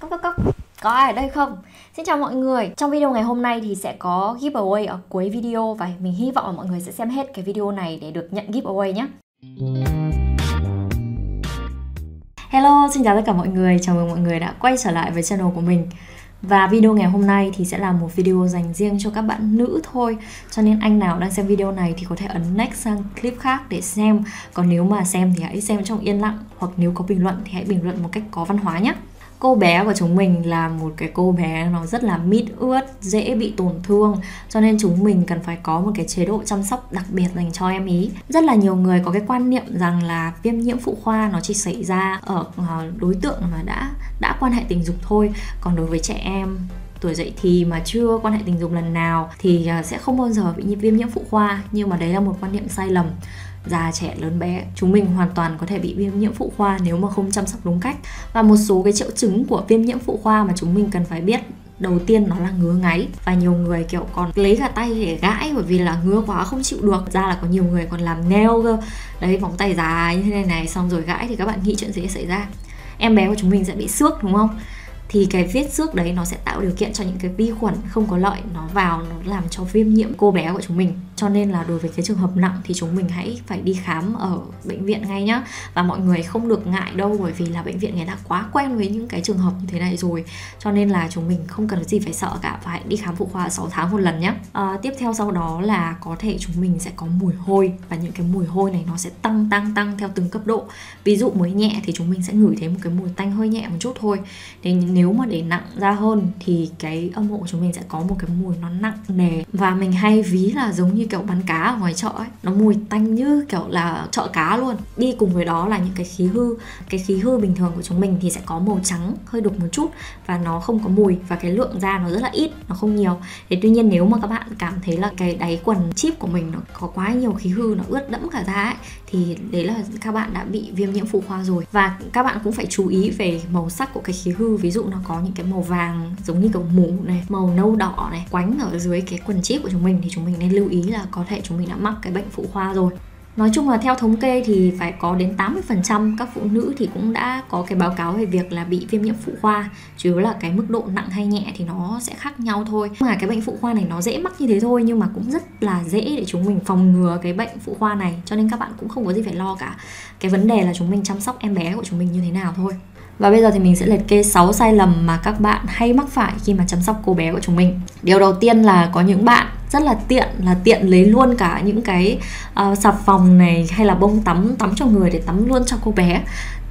Cốc cốc cốc. Có ai ở đây không? Xin chào mọi người. Trong video ngày hôm nay thì sẽ có giveaway ở cuối video Và mình hy vọng là mọi người sẽ xem hết cái video này để được nhận giveaway nhé Hello, xin chào tất cả mọi người. Chào mừng mọi người đã quay trở lại với channel của mình. Và video ngày hôm nay thì sẽ là một video dành riêng cho các bạn nữ thôi. Cho nên anh nào đang xem video này thì có thể ấn next sang clip khác để xem. Còn nếu mà xem thì hãy xem trong yên lặng. Hoặc nếu có bình luận thì hãy bình luận một cách có văn hóa nhé cô bé của chúng mình là một cái cô bé nó rất là mít ướt, dễ bị tổn thương, cho nên chúng mình cần phải có một cái chế độ chăm sóc đặc biệt dành cho em ý. Rất là nhiều người có cái quan niệm rằng là viêm nhiễm phụ khoa nó chỉ xảy ra ở ờ, đối tượng mà đã đã quan hệ tình dục thôi. Còn đối với trẻ em tuổi dậy thì mà chưa quan hệ tình dục lần nào thì ờ, sẽ không bao giờ bị viêm nhiễm phụ khoa. Nhưng mà đấy là một quan niệm sai lầm già, trẻ, lớn, bé, chúng mình hoàn toàn có thể bị viêm nhiễm phụ khoa nếu mà không chăm sóc đúng cách. Và một số cái triệu chứng của viêm nhiễm phụ khoa mà chúng mình cần phải biết, đầu tiên nó là ngứa ngáy. Và nhiều người kiểu còn lấy cả tay để gãi bởi vì là ngứa quá, không chịu được. Ra là có nhiều người còn làm nail cơ. Đấy, vòng tay dài như thế này này, xong rồi gãi thì các bạn nghĩ chuyện gì sẽ xảy ra? Em bé của chúng mình sẽ bị xước, đúng không? Thì cái vết xước đấy nó sẽ tạo điều kiện cho những cái vi khuẩn không có lợi nó vào nó làm cho viêm nhiễm cô bé của chúng mình. Cho nên là đối với cái trường hợp nặng thì chúng mình hãy phải đi khám ở bệnh viện ngay nhá. Và mọi người không được ngại đâu bởi vì là bệnh viện người ta quá quen với những cái trường hợp như thế này rồi. Cho nên là chúng mình không cần gì phải sợ cả và hãy đi khám phụ khoa 6 tháng một lần nhé à, ờ, tiếp theo sau đó là có thể chúng mình sẽ có mùi hôi và những cái mùi hôi này nó sẽ tăng tăng tăng theo từng cấp độ. Ví dụ mới nhẹ thì chúng mình sẽ ngửi thấy một cái mùi tanh hơi nhẹ một chút thôi. Nên nếu mà để nặng ra hơn thì cái âm hộ của chúng mình sẽ có một cái mùi nó nặng nề. Và mình hay ví là giống như kiểu bán cá ở ngoài chợ ấy, nó mùi tanh như kiểu là chợ cá luôn. Đi cùng với đó là những cái khí hư, cái khí hư bình thường của chúng mình thì sẽ có màu trắng, hơi đục một chút và nó không có mùi và cái lượng da nó rất là ít, nó không nhiều. Thế tuy nhiên nếu mà các bạn cảm thấy là cái đáy quần chip của mình nó có quá nhiều khí hư, nó ướt đẫm cả da ấy, thì đấy là các bạn đã bị viêm nhiễm phụ khoa rồi. Và các bạn cũng phải chú ý về màu sắc của cái khí hư. Ví dụ nó có những cái màu vàng giống như kiểu mũ này, màu nâu đỏ này, quánh ở dưới cái quần chip của chúng mình thì chúng mình nên lưu ý là có thể chúng mình đã mắc cái bệnh phụ khoa rồi. Nói chung là theo thống kê thì phải có đến 80% các phụ nữ thì cũng đã có cái báo cáo về việc là bị viêm nhiễm phụ khoa, Chủ yếu là cái mức độ nặng hay nhẹ thì nó sẽ khác nhau thôi. Mà cái bệnh phụ khoa này nó dễ mắc như thế thôi nhưng mà cũng rất là dễ để chúng mình phòng ngừa cái bệnh phụ khoa này, Cho nên các bạn cũng không có gì phải lo cả. Cái vấn đề là chúng mình chăm sóc em bé của chúng mình như thế nào thôi và bây giờ thì mình sẽ liệt kê 6 sai lầm mà các bạn hay mắc phải khi mà chăm sóc cô bé của chúng mình. Điều đầu tiên là có những bạn rất là tiện là tiện lấy luôn cả những cái ờ, uh, xà phòng này hay là bông tắm tắm cho người để tắm luôn cho cô bé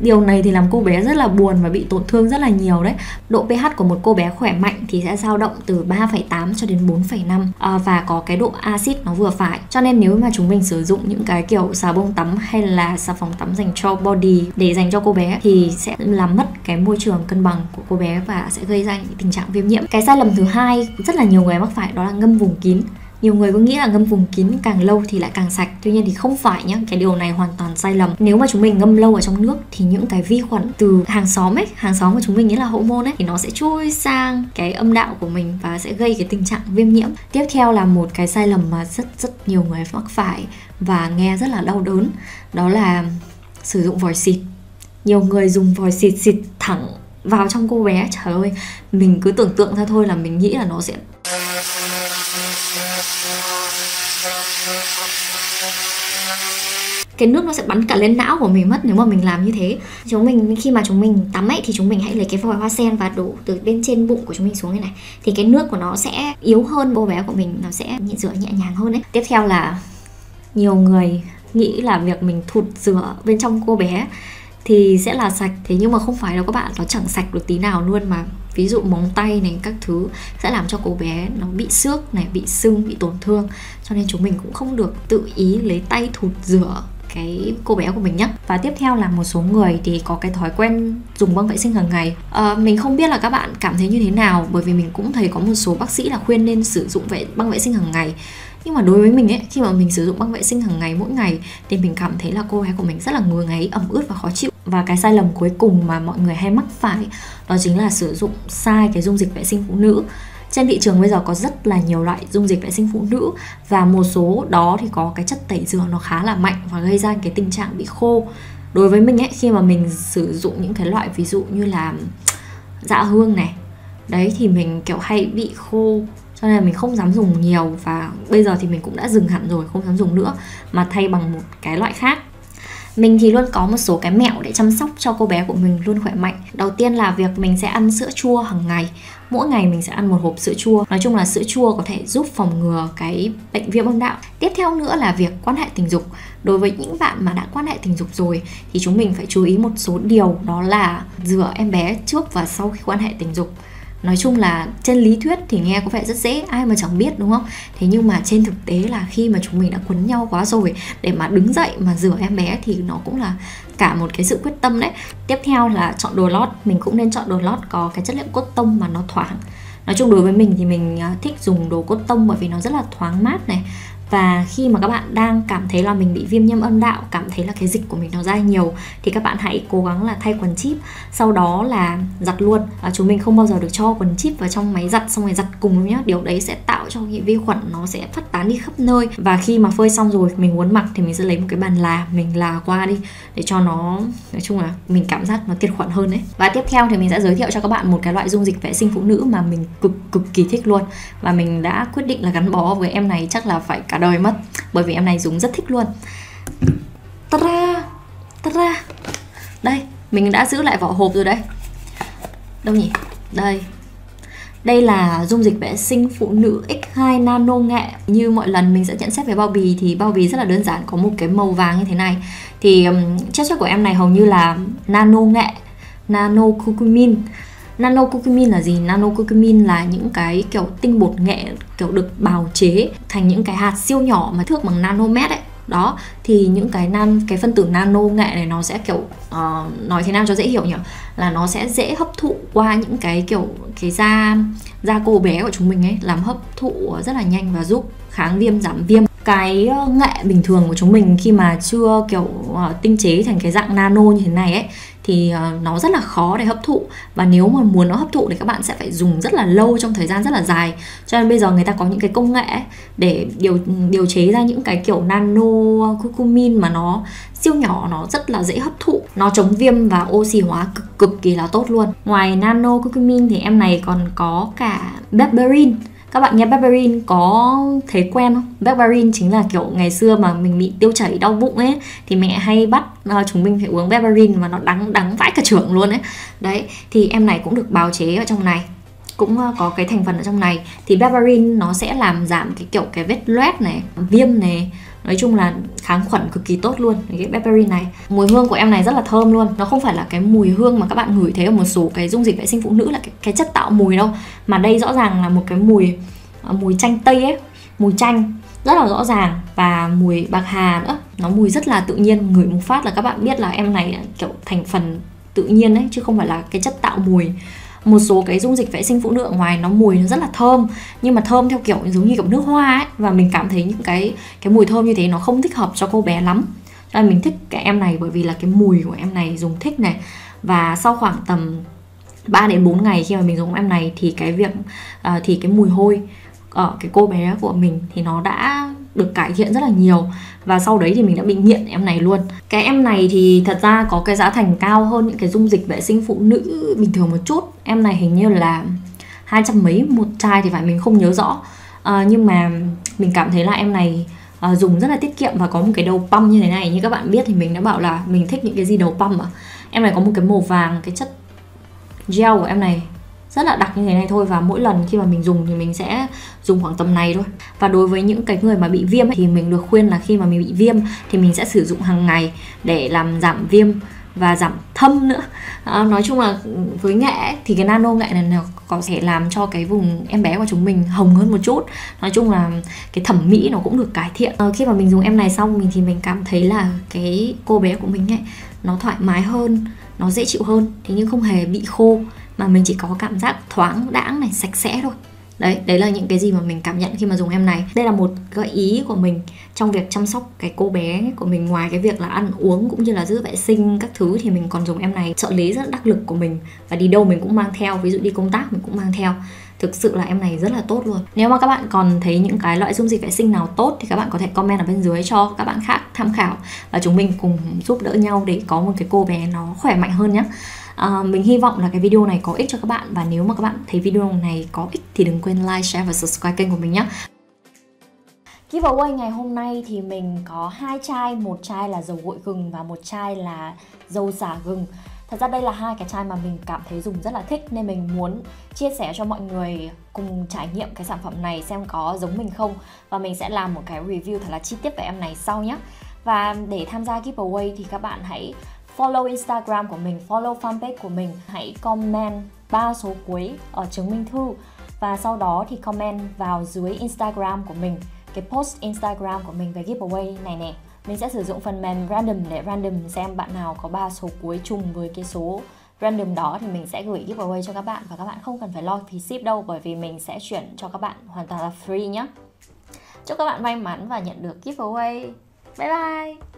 Điều này thì làm cô bé rất là buồn và bị tổn thương rất là nhiều đấy. Độ pH của một cô bé khỏe mạnh thì sẽ dao động từ 3,8 cho đến 4,5 à, và có cái độ axit nó vừa phải. Cho nên nếu mà chúng mình sử dụng những cái kiểu xà bông tắm hay là xà phòng tắm dành cho body để dành cho cô bé thì sẽ làm mất cái môi trường cân bằng của cô bé và sẽ gây ra những tình trạng viêm nhiễm. Cái sai lầm thứ hai rất là nhiều người mắc phải đó là ngâm vùng kín nhiều người có nghĩ là ngâm vùng kín càng lâu thì lại càng sạch. Tuy nhiên thì không phải nhá, cái điều này hoàn toàn sai lầm. Nếu mà chúng mình ngâm lâu ở trong nước thì những cái vi khuẩn từ hàng xóm ấy, hàng xóm của chúng mình nghĩa là hậu môn ấy, thì nó sẽ chui sang cái âm đạo của mình và sẽ gây cái tình trạng viêm nhiễm. Tiếp theo là một cái sai lầm mà rất rất nhiều người mắc phải và nghe rất là đau đớn, đó là sử dụng vòi xịt. Nhiều người dùng vòi xịt xịt thẳng vào trong cô bé. Trời ơi, mình cứ tưởng tượng ra thôi là mình nghĩ là nó sẽ cái nước nó sẽ bắn cả lên não của mình mất nếu mà mình làm như thế. Chúng mình, khi mà chúng mình tắm ấy, thì chúng mình hãy lấy cái vòi hoa sen và đổ từ bên trên bụng của chúng mình xuống như này. Thì cái nước của nó sẽ yếu hơn cô bé của mình nó sẽ nhịn rửa nhẹ nhàng hơn đấy tiếp theo là nhiều người nghĩ là việc mình thụt rửa bên trong cô bé thì sẽ là sạch. Thế nhưng mà không phải đâu các bạn nó chẳng sạch được tí nào luôn mà. Ví dụ móng tay này các thứ sẽ làm cho cô bé nó bị xước này bị sưng bị tổn thương. Cho nên chúng mình cũng không được tự ý lấy tay thụt rửa cái cô bé của mình nhé và tiếp theo là một số người thì có cái thói quen dùng băng vệ sinh hàng ngày. À, mình không biết là các bạn cảm thấy như thế nào bởi vì mình cũng thấy có một số bác sĩ là khuyên nên sử dụng vệ băng vệ sinh hàng ngày. Nhưng mà đối với mình ấy khi mà mình sử dụng băng vệ sinh hàng ngày mỗi ngày thì mình cảm thấy là cô bé của mình rất là ngứa ngáy ẩm ướt và khó chịu và cái sai lầm cuối cùng mà mọi người hay mắc phải đó chính là sử dụng sai cái dung dịch vệ sinh phụ nữ. Trên thị trường bây giờ có rất là nhiều loại dung dịch vệ sinh phụ nữ và một số đó thì có cái chất tẩy rửa nó khá là mạnh và gây ra cái tình trạng bị khô. Đối với mình ấy, khi mà mình sử dụng những cái loại ví dụ như là dạ hương này, đấy thì mình, kiểu, hay bị khô, cho nên là mình không dám dùng nhiều và bây giờ thì mình cũng đã dừng hẳn rồi, không dám dùng nữa, mà thay bằng một cái loại khác mình thì luôn có một số cái mẹo để chăm sóc cho cô bé của mình luôn khỏe mạnh. Đầu tiên là việc mình sẽ ăn sữa chua hàng ngày. Mỗi ngày mình sẽ ăn một hộp sữa chua. Nói chung là sữa chua có thể giúp phòng ngừa cái bệnh viêm âm đạo. Tiếp theo nữa là việc quan hệ tình dục. Đối với những bạn mà đã quan hệ tình dục rồi thì chúng mình phải chú ý một số điều, đó là rửa em bé trước và sau khi quan hệ tình dục nói chung là trên lý thuyết thì nghe có vẻ rất dễ, ai mà chẳng biết, đúng không? Thế nhưng mà trên thực tế là khi mà chúng mình đã quấn nhau quá rồi, để mà đứng dậy mà rửa em bé thì nó cũng là cả một cái sự quyết tâm đấy. Tiếp theo là chọn đồ lót, mình cũng nên chọn đồ lót có cái chất liệu cốt tông mà nó thoáng nói chung đối với mình thì mình à, thích dùng đồ cốt tông bởi vì nó rất là thoáng mát này và khi mà các bạn đang cảm thấy là mình bị viêm nhiễm âm đạo cảm thấy là cái dịch của mình nó ra nhiều thì các bạn hãy cố gắng là thay quần chip sau đó là giặt luôn. À, chúng mình không bao giờ được cho quần chip vào trong máy giặt xong rồi giặt cùng nhá. Điều đấy sẽ tạo cho những vi khuẩn nó sẽ phát tán đi khắp nơi. Và khi mà phơi xong rồi mình muốn mặc thì mình sẽ lấy một cái bàn là mình là qua đi để cho nó nói chung là mình cảm giác nó tiệt khuẩn hơn đấy và tiếp theo thì mình sẽ giới thiệu cho các bạn một cái loại dung dịch vệ sinh phụ nữ mà mình cực cực kỳ thích luôn. Và mình đã quyết định là gắn bó với em này chắc là phải cả đời mất. Bởi vì em này dùng rất thích luôn. Ta-da ta-da đây mình đã giữ lại vỏ hộp rồi đấy. Đâu nhỉ? Đây. Đây là dung dịch vệ sinh phụ nữ X2 nano nghệ Như mọi lần mình sẽ nhận xét về bao bì thì bao bì rất là đơn giản Có một cái màu vàng như thế này. Thì um, chất xuất của em này hầu như là nano nghệ Nano curcumin. Nano curcumin là gì? Nano curcumin là những cái kiểu tinh bột nghệ kiểu được bào chế thành những cái hạt siêu nhỏ mà thước bằng nanomet ấy. Đó thì những cái nan cái phân tử nano nghệ này nó sẽ kiểu uh, nói thế nào cho dễ hiểu nhỉ? Là nó sẽ dễ hấp thụ qua những cái kiểu cái da da cô bé của chúng mình ấy làm hấp thụ rất là nhanh và giúp kháng viêm giảm viêm cái ờ, nghệ bình thường của chúng mình khi mà chưa kiểu uh, tinh chế thành cái dạng nano như thế này ấy thì uh, nó rất là khó để hấp thụ. Và nếu mà muốn nó hấp thụ thì các bạn sẽ phải dùng rất là lâu trong thời gian rất là dài. Cho nên bây giờ người ta có những cái công nghệ để điều điều chế ra những cái kiểu nano curcumin mà nó siêu nhỏ nó rất là dễ hấp thụ. Nó chống viêm và oxy hóa cực cực kỳ là tốt luôn. Ngoài nano curcumin thì em này còn có cả berberin các bạn nghe barbarin có thấy quen không? barbarin chính là kiểu ngày xưa mà mình bị tiêu chảy đau bụng ấy thì mẹ hay bắt uh, chúng mình phải uống barbarin mà nó đắng đắng vãi cả trưởng luôn ấy. Đấy, thì em này cũng được bào chế ở trong này cũng ờ, có cái thành phần ở trong này. Thì berberine nó sẽ làm giảm cái kiểu cái vết loét này, viêm này. Nói chung là kháng khuẩn cực kỳ tốt luôn cái berberine này. Mùi hương của em này rất là thơm luôn. Nó không phải là cái mùi hương mà các bạn ngửi thấy ở một số cái dung dịch vệ sinh phụ nữ là cái, cái chất tạo mùi đâu. Mà đây rõ ràng là một cái mùi ờ, mùi chanh tây ấy mùi chanh rất là rõ ràng. Và mùi bạc hà nữa nó mùi rất là tự nhiên. Ngửi một phát là các bạn biết là em này kiểu thành phần tự nhiên ấy chứ không phải là cái chất tạo mùi một số cái dung dịch vệ sinh phụ nữ ở ngoài nó mùi nó rất là thơm nhưng mà thơm theo kiểu giống như kiểu nước hoa ấy và mình cảm thấy những cái cái mùi thơm như thế nó không thích hợp cho cô bé lắm. Cho nên mình thích cái em này bởi vì là cái mùi của em này dùng thích này. Và sau khoảng tầm 3 đến 4 ngày khi mà mình dùng em này thì cái việc uh, thì cái mùi hôi ở cái cô bé của mình thì nó đã được cải thiện rất là nhiều. Và sau đấy thì mình đã bị nghiện em này luôn. Cái em này thì thật ra có cái giá thành cao hơn những cái dung dịch vệ sinh phụ nữ bình thường một chút. Em này hình như là hai trăm mấy một chai thì phải mình không nhớ rõ. À, nhưng mà mình cảm thấy là em này à, dùng rất là tiết kiệm và có một cái đầu pump như thế này. Như các bạn biết thì mình đã bảo là mình thích những cái gì đầu pump mà em này có một cái màu vàng cái chất gel của em này rất là đặc như thế này thôi và mỗi lần khi mà mình dùng thì mình sẽ dùng khoảng tầm này thôi. Và đối với những cái người mà bị viêm ấy, thì mình được khuyên là khi mà mình bị viêm thì mình sẽ sử dụng hàng ngày để làm giảm viêm và giảm thâm nữa. À, nói chung là với nghệ ấy, thì cái nano nghệ này nó có thể làm cho cái vùng em bé của chúng mình hồng hơn một chút. Nói chung là cái thẩm mỹ nó cũng được cải thiện. À, khi mà mình dùng em này xong mình thì mình cảm thấy là cái cô bé của mình ấy nó thoải mái hơn nó dễ chịu hơn thế nhưng không hề bị khô mà mình chỉ có cảm giác thoáng đãng này, sạch sẽ thôi. Đấy đấy là những cái gì mà mình cảm nhận khi mà dùng em này. Đây là một gợi ý của mình trong việc chăm sóc cái cô bé của mình, ngoài cái việc là ăn uống cũng như là giữ vệ sinh các thứ thì mình còn dùng em này. Trợ lý rất đắc lực của mình và đi đâu mình cũng mang theo, ví dụ đi công tác mình cũng mang theo. Thực sự là em này rất là tốt luôn. Nếu mà các bạn còn thấy những cái loại dung dịch vệ sinh nào tốt thì các bạn có thể comment ở bên dưới cho các bạn khác tham khảo và chúng mình cùng giúp đỡ nhau để có một cái cô bé nó khỏe mạnh hơn nhé Ờ, mình hy vọng là cái video này có ích cho các bạn và nếu mà các bạn thấy video này có ích thì đừng quên like share và subscribe kênh của mình nhé Giveaway ngày hôm nay thì mình có hai chai, một chai là dầu gội gừng và một chai là dầu xả gừng. Thật ra đây là hai cái chai mà mình cảm thấy dùng rất là thích nên mình muốn chia sẻ cho mọi người cùng trải nghiệm cái sản phẩm này xem có giống mình không và mình sẽ làm một cái review thật là chi tiết về em này sau nhé. Và để tham gia giveaway thì các bạn hãy follow Instagram của mình, follow fanpage của mình, hãy comment ba số cuối ở chứng minh thư và sau đó thì comment vào dưới Instagram của mình cái post Instagram của mình về giveaway này nè mình sẽ sử dụng phần mềm random để random xem bạn nào có ba số cuối trùng với cái số random đó thì mình sẽ gửi giveaway cho các bạn và các bạn không cần phải lo phí ship đâu bởi vì mình sẽ chuyển cho các bạn hoàn toàn là free nhé. Chúc các bạn may mắn và nhận được giveaway. Bye bye.